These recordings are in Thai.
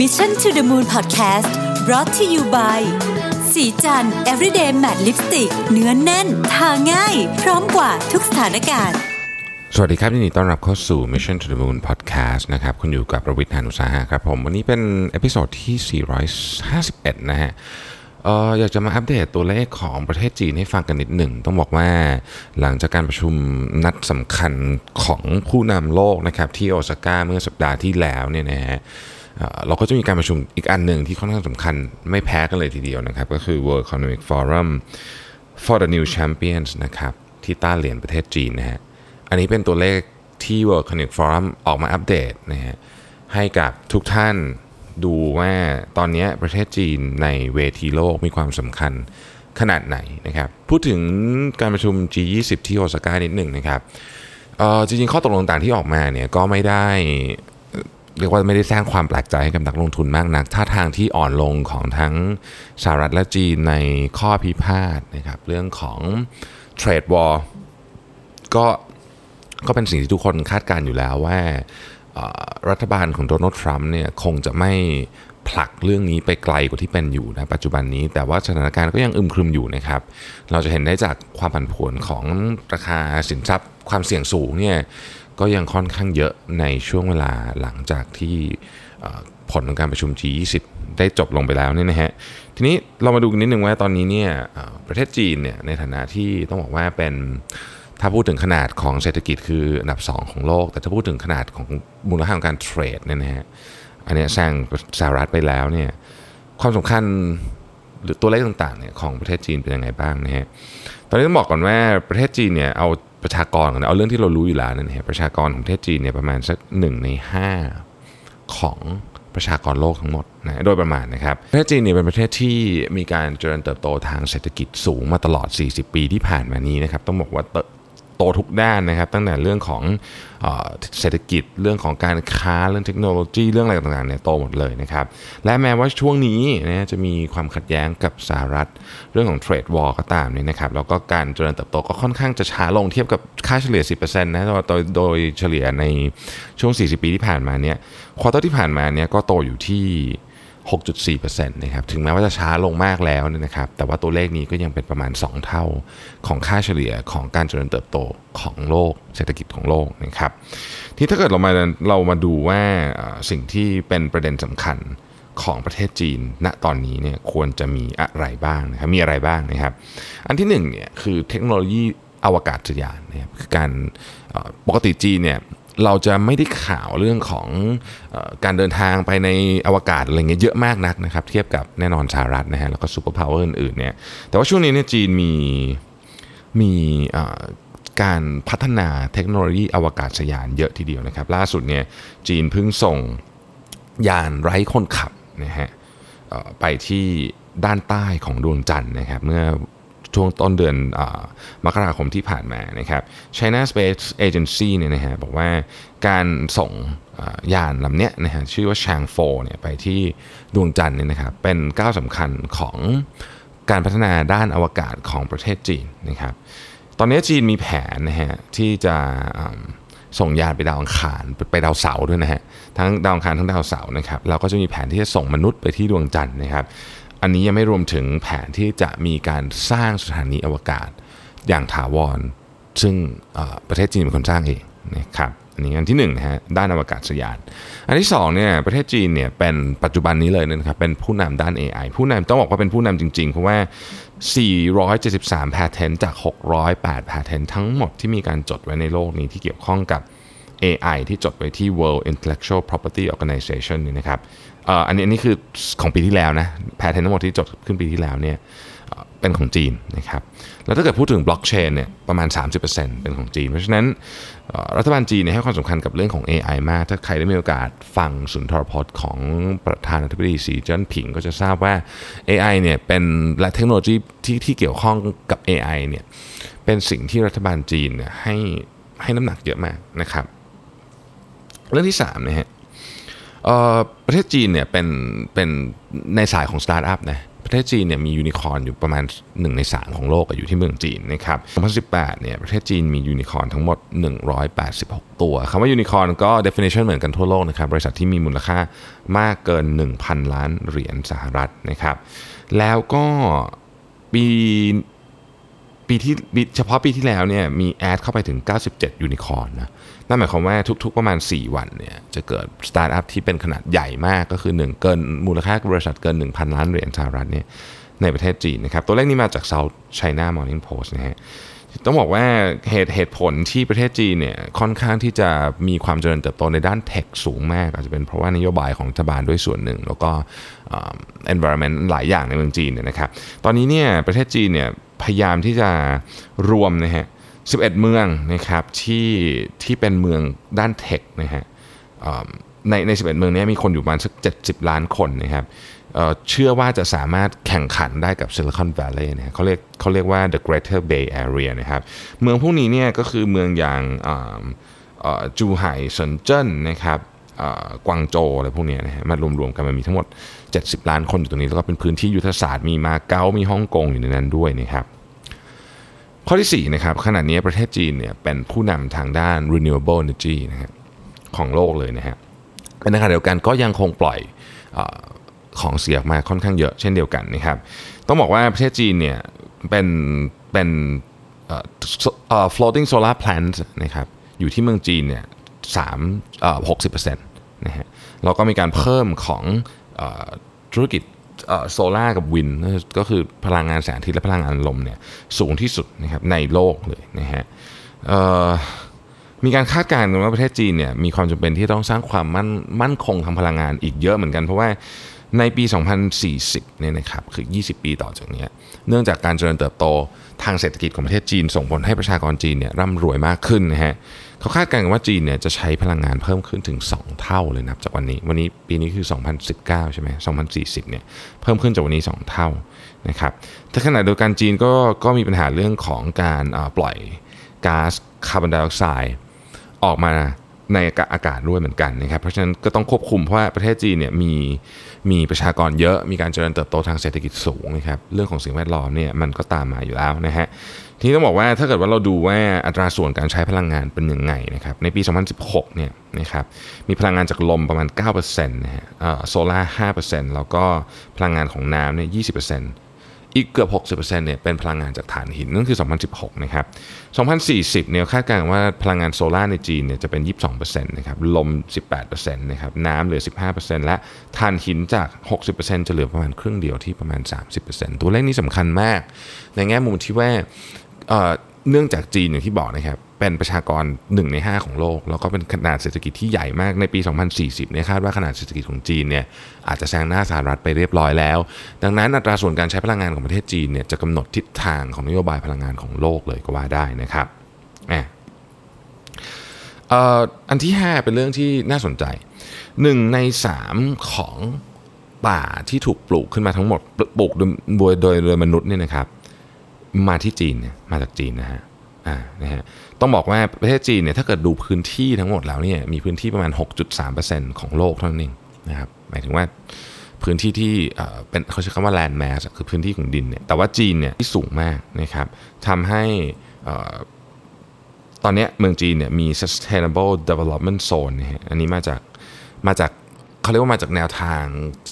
Mission to the Moon Podcast brought to you by ศรีจันทร์ everyday matte lipstick เนื้อแน่น ทาง่าย พร้อมกับทุกสถานการณ์ สวัสดีครับยินดีต้อนรับเข้าสู่ Mission to the Moon Podcast นะครับ คุณอยู่กับผมรวิศ หาญอุตสาหะครับผม วันนี้เป็น episode ที่ 451 นะฮะเอออยากจะมาอัปเดตตัวเลขของประเทศจีนให้ฟังกันนิดหนึ่ง ต้องบอกว่าหลังจากการประชุมนัดสำคัญของผู้นำโลกนะครับที่โอซาก้าเมื่อสัปดาห์ที่แล้วเนี่ยนะฮะ เราก็จะมีการประชุมอีกอันหนึ่งที่ค่อนข้างสำคัญไม่แพ้กันเลยทีเดียวนะครับ ก็คือ World Economic Forum for the New Champions นะครับที่ต้าเหรียญประเทศจีนนะฮะอันนี้เป็นตัวเลขที่ World Economic Forum ออกมาอัปเดตนะฮะให้กับทุกท่านดูว่าตอนนี้ประเทศจีนในเวทีโลกมีความสำคัญขนาดไหนนะครับ พูดถึงการประชุม G20 ที่โอซาก้านิดหนึ่งนะครับจริงๆ ข้อตกลงต่างที่ออกมาเนี่ยก็ไม่ได้ เรียกว่าไม่ได้สร้างความแปลกใจให้กับนักลงทุนมากนักท่าทางที่อ่อนลงของทั้งสหรัฐและจีนในข้อพิพาทนะครับเรื่องของเทรดวอ r ก็ก็เป็นสิ่งที่ทุกคนคาดการณ์อยู่แล้วว่ารัฐบาลของโดนัลด์ทรัมป์เนี่ยคงจะไม่ผลักเรื่องนี้ไปไกลกว่าที่เป็นอยู่นะปัจจุบันนี้ แต่ว่าสถานการณ์ก็ยังอึมครึมอยู่นะครับ เราจะเห็นได้จากความผันผวนของราคาสินทรัพย์ความเสี่ยงสูงเนี่ย ก็ยังค่อนข้างเยอะในช่วงเวลาหลังจากที่ผลของการประชุม G20 ได้จบลงไปแล้วเนี่ยนะฮะ ทีนี้เรามาดูกันนิดนึงว่าตอนนี้เนี่ยประเทศจีนเนี่ยในฐานะที่ต้องบอกว่าเป็นถ้าพูดถึงขนาดของเศรษฐกิจคืออันดับ 2 ของโลก แต่ถ้าพูดถึงขนาดของมูลค่าของการเทรดเนี่ยนะฮะอันนี้แซงสหรัฐไปแล้วเนี่ยความสำคัญหรือตัวเลขต่างๆเนี่ยของประเทศจีนเป็นยังไงบ้างนะฮะตอนนี้ต้องบอกก่อนว่าประเทศจีนเนี่ยเอา ประชากรกันเอาเรื่องที่เรารู้อยู่แล้วนั่นเองประชากรของประเทศจีนเนี่ยประมาณสักหนึ่งในห้าของประชากรโลกทั้งหมดนะโดยประมาณนะครับประเทศจีนเนี่ยเป็นประเทศที่มีการเจริญเติบโตทางเศรษฐกิจสูงมาตลอด 40 ปีที่ผ่านมานี้นะครับต้องบอกว่าเต โตทุกด้านนะครับ ตั้งแต่เรื่องของเออเศรษฐกิจเรื่องของการค้าเรื่องเทคโนโลยีเรื่องอะไรต่างๆเนี่ยโตหมดเลยนะครับ และแม้ว่าช่วงนี้นะจะมีความขัดแย้งกับสหรัฐ เรื่องของ trade war ก็ตามเนี่ยนะครับ แล้วก็การเจริญเติบโตก็ค่อนข้างจะช้าลงเทียบกับค่าเฉลี่ย 10%นะโดยโดยเฉลี่ยในช่วง 40 ปีที่ผ่านมาเนี่ย quarter ที่ผ่านมาเนี่ยก็โตอยู่ที่ 6.4%นะครับถึงแม้ว่าจะช้าลงมากแล้วนะครับแต่ว่าตัวเลขนี้ก็ยังเป็นประมาณ 2 เท่าของค่าเฉลี่ยของการเจริญเติบโตของโลก เศรษฐกิจของโลกนะครับที่ถ้าเกิดเรามาเรามาดูว่าสิ่งที่เป็นประเด็นสำคัญของประเทศจีนณตอนนี้เนี่ยควรจะมีอะไรบ้างนะครับมีอะไรบ้างนะครับ อันที่หนึ่งเนี่ยคือเทคโนโลยีอวกาศยานนะครับคือการปกติจีนเนี่ย เราจะไม่ได้ข่าวเรื่องของเออการเดินทางไปในอวกาศอะไรเงี้ยเยอะมากนักนะครับ เทียบกับแน่นอนสหรัฐนะฮะแล้วก็ superpower อื่นๆเนี่ยแต่ว่าช่วงนี้เนี่ยจีนมีมีการพัฒนาเทคโนโลยีอวกาศยานเยอะทีเดียวนะครับ ล่าสุดเนี่ยจีนเพิ่งส่งยานไร้คนขับนะฮะไปที่ด้านใต้ของดวงจันทร์นะครับ เมื่อ ช่วงต้นเดือนอมกราคมที่ผ่านมานะครับ China Space Agency เนี่ยนะฮะบอกว่าการส่งยานลำเนี้ยนะฮะชื่อว่า Chang'e เนี่ยไปที่ดวงจันทร์เนี่ยนะครับเป็นก้าวสำคัญของการพัฒนาด้านอวกาศของประเทศจีนนะครับ ตอนนี้จีนมีแผนนะฮะที่จะส่งยานไปดาวอังคารไปไปดาวเสาร์ด้วยนะฮะทั้งดาวอังคารทั้งดาวเสาร์นะครับเราก็จะมีแผนที่จะส่งมนุษย์ไปที่ดวงจันทร์นะครับ อันนี้ยังไม่รวมถึงแผนที่จะมีการสร้างสถานีอวกาศอย่างถาวร ซึ่งประเทศจีนเป็นคนสร้างเองนะครับอันนี้อันที่หนึ่งนะฮะด้านอวกาศยาน อันที่สองเนี่ยประเทศจีนเนี่ยเป็นปัจจุบันนี้เลยนะครับเป็นผู้นำด้าน AI ผู้นำต้องบอกว่าเป็นผู้นำจริงๆ เพราะว่า 473 patent จาก 608 patent ทั้งหมดที่มีการจดไว้ในโลกนี้ที่เกี่ยวข้องกับ AI ที่จดไว้ที่ World Intellectual Property Organization นี่นะครับ อันนี้อันนี้คือของปีที่แล้วนะแพทเทนทั้งหมดที่จดขึ้นปีที่แล้วเนี่ยเป็นของจีนนะครับแล้วถ้าเกิดพูดถึงบล็อกเชนเนี่ยประมาณ 30%เป็นของจีน เพราะฉะนั้นรัฐบาลจีนเนี่ยให้ความสำคัญกับเรื่องของ AI มาก ถ้าใครได้มีโอกาสฟังสุนทรพจน์ของประธานาธิบดีสีจิ้นผิงก็จะทราบว่า AI เนี่ยเป็นและเทคโนโลยีที่ที่เกี่ยวข้องกับ AI เนี่ยเป็นสิ่งที่รัฐบาลจีนเนี่ยให้ให้น้ำหนักเยอะมากนะครับ เรื่องที่3นะฮะ ประเทศจีนเนี่ยเป็นเป็นในสายของสตาร์ทอัพนะประเทศจีนเนี่ยมียูนิคอร์นอยู่ประมาณ 1 ใน 3 ของโลกอยู่ที่เมืองจีนนะครับ 2018 เนี่ยประเทศจีนมียูนิคอร์นทั้งหมด 186 ตัวคำว่ายูนิคอร์นก็ definition เหมือนกันทั่วโลกนะครับ บริษัทที่มีมูลค่ามากเกิน 1,000 ล้านเหรียญสหรัฐนะครับ แล้วก็ปีปีที่เฉพาะปีที่แล้วเนี่ยมี add เข้าไปถึง 97 ยูนิคอร์นนะ นั่นหมายความว่าทุก ๆ ประมาณ 4 วันเนี่ยจะเกิดสตาร์ทอัพที่เป็นขนาดใหญ่มากก็คือ 1 เกินมูลค่าบริษัทเกิน 1,000 ล้านเหรียญสหรัฐเนี่ยในประเทศจีนนะครับ ตัวเลขนี้มาจาก South China Morning Post นะฮะต้องบอกว่าเหตุเหตุผลที่ประเทศจีนเนี่ยค่อนข้างที่จะมีความเจริญเติบโตในด้านเทคสูงมาก อาจจะเป็นเพราะว่านโยบายของรัฐบาลด้วยส่วนหนึ่ง แล้วก็ environment หลายอย่างในเมืองจีนเนี่ยนะครับ ตอนนี้เนี่ยประเทศจีนเนี่ยพยายามที่จะรวมนะฮะ 11 เมืองนะครับที่ที่เป็นเมืองด้านเทคนะฮะในใน 11 เมืองนี้มีคนอยู่ประมาณสัก 70 ล้านคนนะครับเชื่อว่าจะสามารถแข่งขันได้กับ Silicon Valley นะเขาเรียกเขาเรียกว่า the Greater Bay Area นะครับเมืองพวกนี้เนี่ยก็คือเมืองอย่างจูไห่เซินเจิ้นนะครับกวางโจอะไรพวกนี้นะฮะมารวมๆกันมันมีทั้งหมด 70 ล้านคนอยู่ตรงนี้ แล้วก็เป็นพื้นที่ยุทธศาสตร์มีมาเก๊ามีฮ่องกงอยู่ในนั้นด้วยนะครับ ข้อที่4นะครับขณะนี้ประเทศจีนเนี่ยเป็นผู้นำทางด้าน renewable energy นะครับของโลกเลยนะฮะในขณะเดียวกันก็ยังคงปล่อยอของเสียมาค่อนข้างเยอะเช่นเดียวกันนะครับต้องบอกว่าประเทศจีนเนี่ยเป็นเป็น floating solar plant นะครับอยู่ที่เมืองจีนเนี่ยสามหกสิบเปอร์เซ็นต์นะฮะแล้วก็มีการเพิ่มของธุรกิจ โซล่ากับวินก็คือพลังงานแสงอาทิตย์และพลังงานลมเนี่ยสูงที่สุดนะครับในโลกเลยนะฮะมีการคาดการณ์ว่าประเทศจีนเนี่ยมีความจำเป็นที่ต้องสร้างความมั่นมั่นคงทางพลังงานอีกเยอะเหมือนกัน เพราะว่า ในปี 2040 เนี่ยนะครับคือ 20 ปีต่อจากนี้ เนื่องจากการเจริญเติบโตทางเศรษฐกิจของประเทศจีน ส่งผลให้ประชากรจีนเนี่ยร่ำรวยมากขึ้นนะฮะเขาคาดการณ์ว่าจีนเนี่ยจะใช้พลังงานเพิ่มขึ้นถึง 2 เท่าเลยนะจากวันนี้ วันนี้ปีนี้คือ 2019 ใช่ไหม2040 เนี่ยเพิ่มขึ้นจากวันนี้ 2 เท่านะครับแต่ขณะเดียวกันจีนก็ก็มีปัญหาเรื่องของการปล่อยก๊าซคาร์บอนไดออกไซด์ออกมาในอากาศด้วยเหมือนกันนะครับเพราะฉะนั้นก็ต้องควบคุมเพราะว่าประเทศจีนเนี่ยมี มีประชากรเยอะ มีการเจริญเติบโตทางเศรษฐกิจสูงนะครับ เรื่องของสิ่งแวดล้อมเนี่ยมันก็ตามมาอยู่แล้วนะฮะ ทีนี้ต้องบอกว่าถ้าเกิดว่าเราดูว่าอัตราส่วนการใช้พลังงานเป็นยังไงนะครับ ในปี 2016 เนี่ยนะครับมีพลังงานจากลมประมาณ 9%นะฮะโซล่า5%แล้วก็พลังงานของน้ำเนี่ย 20% อีกเกือบ 60%เนี่ยเป็นพลังงานจากถ่านหินนั่นคือ 2016 นะครับ 2040 เนี่ยคาดการณ์ว่าพลังงานโซลา่าในจีนเนี่ยจะเป็น 22%นะครับ ลม 18%นะครับ น้ำเหลือ 15%และถ่านหินจาก 60%จะเหลือประมาณครึ่งเดียวที่ประมาณ 30%ตัวเลขนี้สำคัญมาก ในแง่มุมที่ว่า เนื่องจากจีนอย่างที่บอกนะครับเป็นประชากร 1 ใน 5 ของโลก แล้วก็เป็นขนาดเศรษฐกิจที่ใหญ่มากในปี 2040เนี่ยคาดว่าขนาดเศรษฐกิจของจีนเนี่ยอาจจะแซงหน้าสหรัฐไปเรียบร้อยแล้ว ดังนั้นอัตราส่วนการใช้พลังงานของประเทศจีนเนี่ยจะกำหนดทิศทางของนโยบายพลังงานของโลกเลยก็ว่าได้นะครับอันที่ 5 เป็นเรื่องที่น่าสนใจ 1 ใน 3 ของป่าที่ถูกปลูกขึ้นมาทั้งหมดปลูกโดยโดยโดยมนุษย์เนี่ยนะครับ มาที่จีนเนี่ยมาจากจีนนะฮะอ่านะฮะต้องบอกว่าประเทศจีนเนี่ยถ้าเกิดดูพื้นที่ทั้งหมดแล้วเนี่ยมีพื้นที่ประมาณ 6.3%ของโลกเท่านั้นเองนะครับหมายถึงว่าพื้นที่ที่เป็นเขาใช้คำว่า land mass คือพื้นที่ของดินเนี่ยแต่ว่าจีนเนี่ยที่สูงมากนะครับทำให้ตอนนี้เมืองจีนเนี่ยมี sustainable development zone นะฮะอันนี้มาจากมาจากเขาเรียกว่ามาจากแนวทาง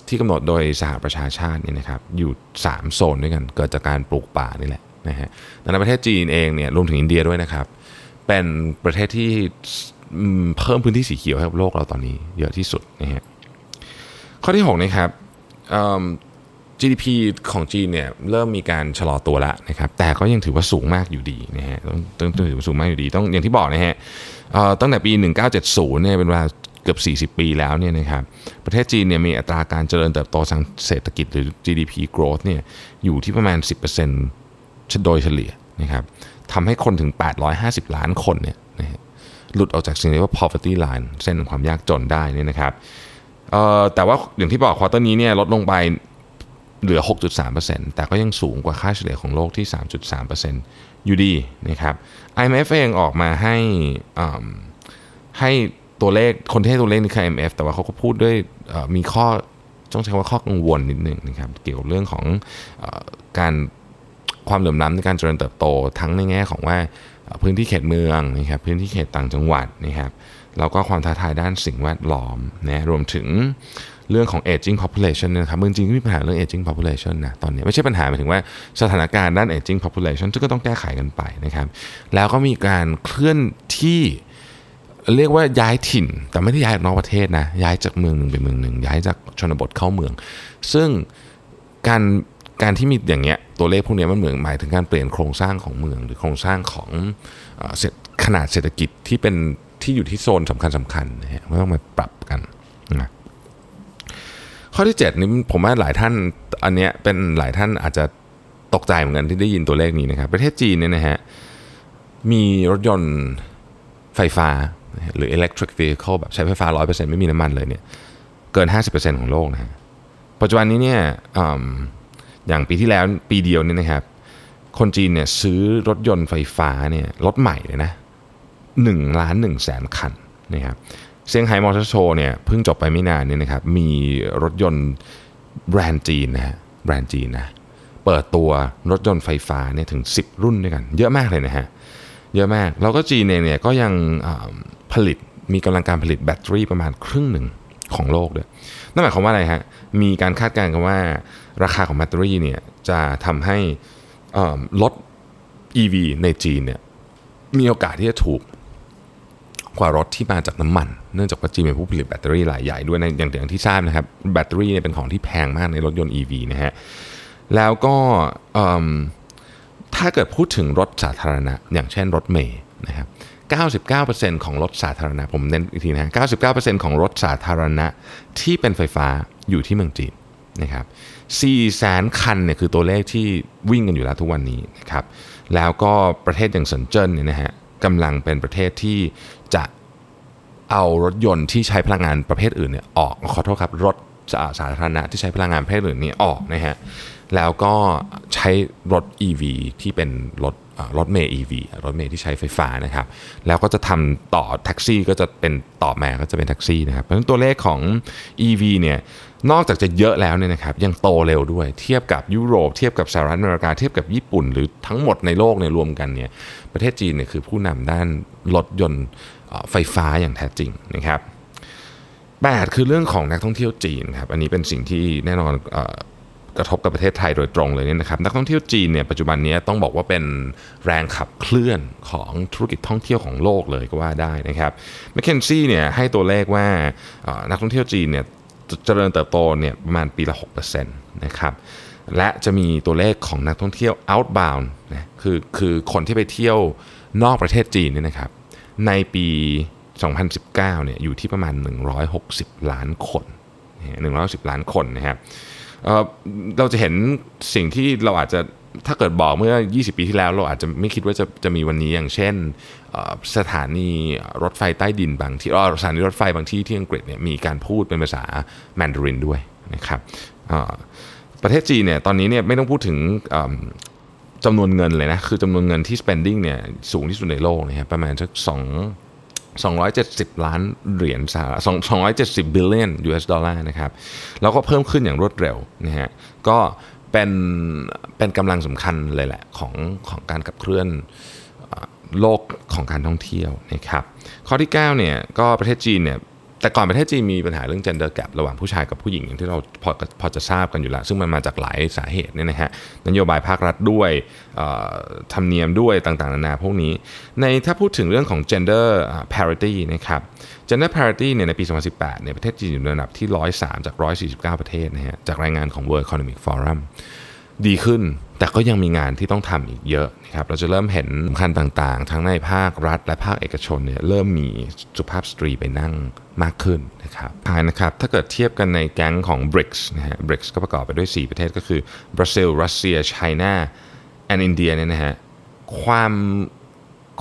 ที่กำหนดโดยสหประชาชาตินี่นะครับอยู่ 3 โซนด้วยกัน เกิดจากการปลูกป่านี่แหละ นะฮะในประเทศจีนเองเนี่ยรวมถึงอินเดียด้วยนะครับ เป็นประเทศที่เพิ่มพื้นที่สีเขียวให้กับโลกเราตอนนี้เยอะที่สุดนะฮะข้อที่6นะครับ GDP ของจีนเนี่ยเริ่มมีการชะลอตัวแล้วนะครับแต่ก็ยังถือว่าสูงมากอยู่ดีนะฮะต้องต้องถือว่าสูงมากอยู่ดีต้องอย่างที่บอกนะฮะตั้งแต่ปี 1970เนี่ยเป็นเวลาเกือบ 40 ปีแล้วเนี่ยนะครับประเทศจีนเนี่ยมีอัตราการเจริญเติบโตทางเศรษฐกิจหรือ GDP growth เนี่ยอยู่ที่ประมาณ 10% โดยเฉลี่ยนะครับทำให้คนถึง 850 ล้านคนเนี่ยนะหลุดออกจากสิ่งที่เรียกว่า poverty line เส้นความยากจนได้นี่นะครับแต่ว่าอย่างที่บอกควอเตอร์นี้เนี่ยลดลงไปเหลือ 6.3%แต่ก็ยังสูงกว่าค่าเฉลี่ยของโลกที่ 3.3%อยู่ดีนะครับ IMF เองออกมาให้ให้ตัวเลขคนที่ให้ตัวเลขนี่คือ IMF แต่ว่าเขาก็พูดด้วยมีข้อต้องใช้ว่าข้อกังวลนิดหนึ่งนะครับเกี่ยวกับเรื่องของอการ ความเหลื่อมล้ำในการเจริญเติบโต ทั้งในแง่ของว่าพื้นที่เขตเมืองนะครับพื้นที่เขตต่างจังหวัดนะครับแล้วก็ความท้าทายด้านสิ่งแวดล้อมนะรวมถึงเรื่องของ aging population นะครับเมืองจีนก็มีปัญหาเรื่อง aging population นะตอนนี้ไม่ใช่ปัญหาหมายถึงว่าสถานการณ์ด้าน aging population ซึ่งก็ต้องแก้ไขกันไปนะครับ แล้วก็มีการเคลื่อนที่เรียกว่าย้ายถิ่น แต่ไม่ได้ย้ายออกนอกประเทศนะย้ายจากเมืองหนึ่งไปเมืองหนึ่งย้ายจากชนบทเข้าเมือง ซึ่งการ การที่มีอย่างเงี้ยตัวเลขพวกนี้มันเหมือนหมายถึงการเปลี่ยนโครงสร้างของเมือง หรือโครงสร้างของขนาดเศรษฐกิจที่เป็นที่อยู่ที่โซนสำคัญสำคัญนะฮะต้องมาปรับกันนะข้อที่ 7 นี้ผมว่าหลายท่านอันเนี้ยเป็นหลายท่านอาจจะตกใจเหมือนกันที่ได้ยินตัวเลขนี้นะครับ ประเทศจีนเนี่ยนะฮะมีรถยนต์ไฟฟ้าหรือ electric vehicle แบบใช้ไฟฟ้า 100%ไม่มีน้ำมันเลยเนี่ยเกิน 50%ของโลกนะฮะปัจจุบันนี้เนี่ย อย่างปีที่แล้วปีเดียวเนี่ยนะครับ คนจีนเนี่ยซื้อรถยนต์ไฟฟ้าเนี่ยรถใหม่เลยนะ1ล้าน1แสนคันนะครับเซี่ยงไฮ้มอเตอร์โชว์เนี่ยเพิ่งจบไปไม่นานเนี่ยนะครับมีรถยนต์แบรนด์จีนนะฮะแบรนด์จีนนะเปิดตัวรถยนต์ไฟฟ้าเนี่ยถึง 10 รุ่นด้วยกัน เยอะมากเลยนะฮะเยอะมาก แล้วก็จีนเองเนี่ยก็ยังผลิตมีกำลังการผลิตแบตเตอรี่ประมาณครึ่งหนึ่งของโลกด้วยนั่นหมายความว่าอะไรฮะมีการคาดการณ์กันว่า ราคาของแบตเตอรี่เนี่ยจะทำให้รถ EV ในจีนเนี่ยมีโอกาสที่จะถูกกว่ารถที่มาจากน้ำมัน เนื่องจากว่าจีนเป็นผู้ผลิตแบตเตอรี่รายใหญ่ด้วยในอย่างอย่างที่ทราบนะครับ แบตเตอรี่เนี่ยเป็นของที่แพงมากในรถยนต์ EV นะฮะ แล้วก็ถ้าเกิดพูดถึงรถสาธารณะ อย่างเช่นรถเมย์นะครับ 99%ของรถสาธารณะ ผมเน้นอีกทีนะ 99%ของรถสาธารณะที่เป็นไฟฟ้าอยู่ที่เมืองจีนนะครับ 4แสนคันเนี่ยคือตัวเลขที่วิ่งกันอยู่แล้วทุกวันนี้นะครับแล้วก็ประเทศอย่างเซินเจิ้นเนี่ยนะฮะกำลังเป็นประเทศที่จะเอารถยนต์ที่ใช้พลังงานประเภทอื่นเนี่ยออกขอโทษครับรถสาธารณะที่ใช้พลังงานประเภทอื่นนี้ออกนะฮะแล้วก็ใช้รถ EV ที่เป็นรถ รถเมย์ EV รถเมย์ที่ใช้ไฟฟ้านะครับ แล้วก็จะทำต่อแท็กซี่ก็จะเป็นต่อมาก็จะเป็นแท็กซี่นะครับ เพราะฉะนั้นตัวเลขของ EV เนี่ยนอกจากจะเยอะแล้วเนี่ยนะครับยังโตเร็วด้วยเทียบกับยุโรปเทียบกับสหรัฐอเมริกาเทียบกับญี่ปุ่น หรือทั้งหมดในโลกเนี่ยรวมกันเนี่ยประเทศจีนเนี่ยคือผู้นำด้านรถยนต์ไฟฟ้าอย่างแท้จริงนะครับแปดคือเรื่องของนักท่องเที่ยวจีนครับอันนี้เป็นสิ่งที่แน่นอน กระทบกับประเทศไทยโดยตรงเลยเนี่ยนะครับนักท่องเที่ยวจีนเนี่ยปัจจุบันนี้ต้องบอกว่าเป็นแรงขับเคลื่อนของธุรกิจท่องเที่ยวของโลกเลยก็ว่าได้นะครับแมคเคนซี่เนี่ยให้ตัวเลขว่านักท่องเที่ยวจีนเนี่ยเจริญเติบโตเนี่ยประมาณปีละ6%นะครับและจะมีตัวเลขของนักท่องเที่ยว outbound นะคือคือคนที่ไปเที่ยวนอกประเทศจีนเนี่ยนะครับในปี 2019เนี่ยอยู่ที่ประมาณ 160 ล้านคน160 ล้านคนนะครับ เราจะเห็นสิ่งที่เราอาจจะถ้าเกิดบอกเมื่อ 20 ปีที่แล้ว เราอาจจะไม่คิดว่าจะจะมีวันนี้อย่างเช่น สถานีรถไฟใต้ดินบางที่สถานีรถไฟบางที่ที่อังกฤษเนี่ยมีการพูดเป็นภาษาแมนดารินด้วยนะครับประเทศจีนเนี่ยตอนนี้เนี่ยไม่ต้องพูดถึงจำนวนเงินเลยนะ คือจำนวนเงินที่ spending เนี่ยสูงที่สุดในโลกนะครับประมาณสักสอง 270 ล้านเหรียญสหรัฐ270 billion US ดอลลาร์นะครับ แล้วก็เพิ่มขึ้นอย่างรวดเร็วนะฮะ ก็เป็นเป็นกำลังสำคัญเลยแหละของของการขับเคลื่อนโลกของการท่องเที่ยวนะครับ ข้อที่ 9 เนี่ยก็ประเทศจีนเนี่ย แต่ก่อนประเทศจีนมีปัญหาเรื่อง gender gap ระหว่างผู้ชายกับผู้หญิงอย่างที่เราพอพอจะทราบกันอยู่แล้ว ซึ่งมันมาจากหลายสาเหตุเนี่ยนะฮะนโยบายภาครัฐด้วยธรรมเนียมด้วยต่างๆนานาพวกนี้ ในถ้าพูดถึงเรื่องของ gender parity นะครับ gender parity เนี่ยในปี 2018 เนี่ยประเทศจีนอยู่ในระดับที่ 103 จาก 149 ประเทศนะฮะจากรายงานของ World Economic Forum ดีขึ้น แต่ก็ยังมีงานที่ต้องทำอีกเยอะนะครับเราจะเริ่มเห็นสำคัญต่างๆ ทั้งในภาครัฐ และภาคเอกชนเนี่ยเริ่มมีสุภาพสตรีไปนั่งมากขึ้นนะครับภายนะครับถ้าเกิดเทียบกันในแก๊งของ BRICS นะฮะ BRICS ก็ประกอบไปด้วย 4 ประเทศก็คือบราซิล รัสเซีย China and India เนี่ยนะฮะความ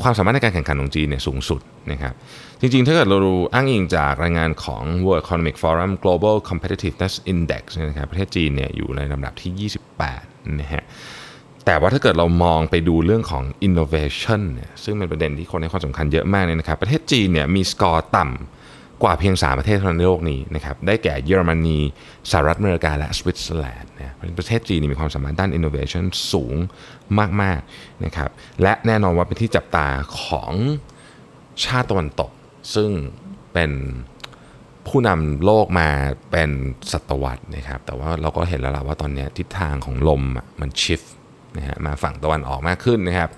ความสามารถในการแข่งขันของจีนเนี่ยสูงสุดนะครับจริงๆ ถ้าเกิดเราดูอ้างอิงจากรายงานของ World Economic Forum Global Competitiveness Index นะครับประเทศจีนเนี่ยอยู่ในลำดับที่ 28 นะฮะแต่ว่าถ้าเกิดเรามองไปดูเรื่องของ innovation เนี่ยซึ่งเป็นประเด็นที่คนให้ความสำคัญเยอะมากเลยนะครับ ประเทศจีนเนี่ยมีสกอร์ต่ำกว่าเพียง 3 ประเทศเท่านั้นในโลกนี้นะครับ ได้แก่เยอรมนี สหรัฐอเมริกา และสวิตเซอร์แลนด์นะประเทศจีนมีความสามารถด้าน innovation สูงมากๆนะครับ และแน่นอนว่าเป็นที่จับตาของชาติตะวันตก ซึ่งเป็น ผู้นำโลกมาเป็นศตวรรษนะครับ แต่ว่าเราก็เห็นแล้วล่ะว่าตอนนี้ทิศทางของลมมันชิฟนะฮะมาฝั่งตะวันออกมากขึ้นนะครับ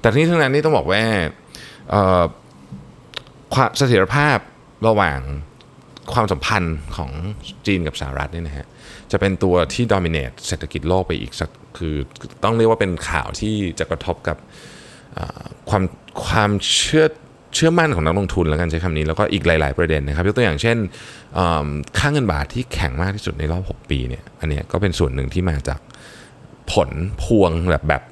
แต่ทีนี้ทั้งนั้นนี่ต้องบอกว่าความเสถียรภาพระหว่างความสัมพันธ์ของจีนกับสหรัฐนี่นะฮะจะเป็นตัวที่ดอมิเนตเศรษฐกิจโลกไปอีกสักคือต้องเรียกว่าเป็นข่าวที่จะกระทบกับความความเชื่อ เชื่อมั่นของนักลงทุนแล้วกันใช้คำนี้แล้วก็อีกหลาย ๆ ประเด็นนะครับยกตัวอย่างเช่นค่าเงินบาทที่แข็งมากที่สุดในรอบ 6 ปีเนี่ยอันนี้ก็เป็นส่วนหนึ่งที่มาจากผลพวงแบบแบบ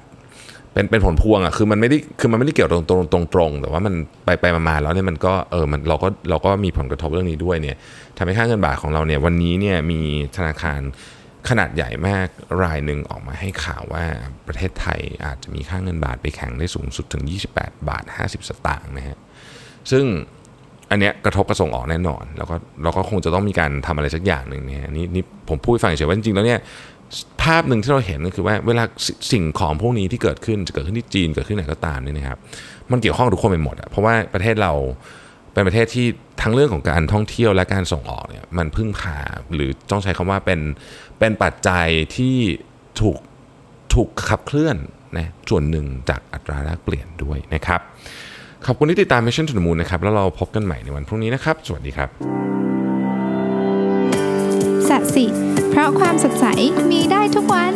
เป็นเป็นผลพวงอะคือมันไม่ได้คือมันไม่ได้เกี่ยวตรงตรงตรงตรงแต่ว่ามันไปไปมาแล้วเนี่ยมันก็เออมันเราก็เราก็มีผลกระทบเรื่องนี้ด้วยเนี่ยทำให้ค่าเงินบาทของเราเนี่ยวันนี้เนี่ยมีธนาคารขนาดใหญ่มากรายหนึ่งออกมาให้ข่าวว่าประเทศไทยอาจจะมีค่าเงินบาทไปแข่งได้สูงสุดถึง 28 บาท 50 สตางค์นะฮะ ซึ่งอันเนี้ยกระทบกระส่งออกแน่นอน แล้วก็เราก็คงจะต้องมีการทำอะไรสักอย่างหนึ่งเนี่ยนี่นี่ผมพูดฟังเฉยว่าจริงๆแล้วเนี่ยภาพหนึ่งที่เราเห็นก็คือว่าเวลาสิ่งของพวกนี้ที่เกิดขึ้นจะเกิดขึ้นที่จีนเกิดขึ้นไหนก็ตามนี่นะครับ มันเกี่ยวข้องทุกคนไปหมดอะเพราะว่าประเทศเราเป็นประเทศที่ทั้งเรื่องของการท่องเที่ยวและการส่งออกเนี่ยมันพึ่งพาหรือต้องใช้คำว่าเป็นเป็นปัจจัยที่ถูกถูกขับเคลื่อนนะส่วนหนึ่งจากอัตราแลกเปลี่ยนด้วยนะครับ ขอบคุณที่ติดตาม Mission to the Moon นะครับ แล้วเราพบกันใหม่ในวันพรุ่งนี้นะครับ สวัสดีครับสัสิ เพราะความสดใสมีได้ทุกวัน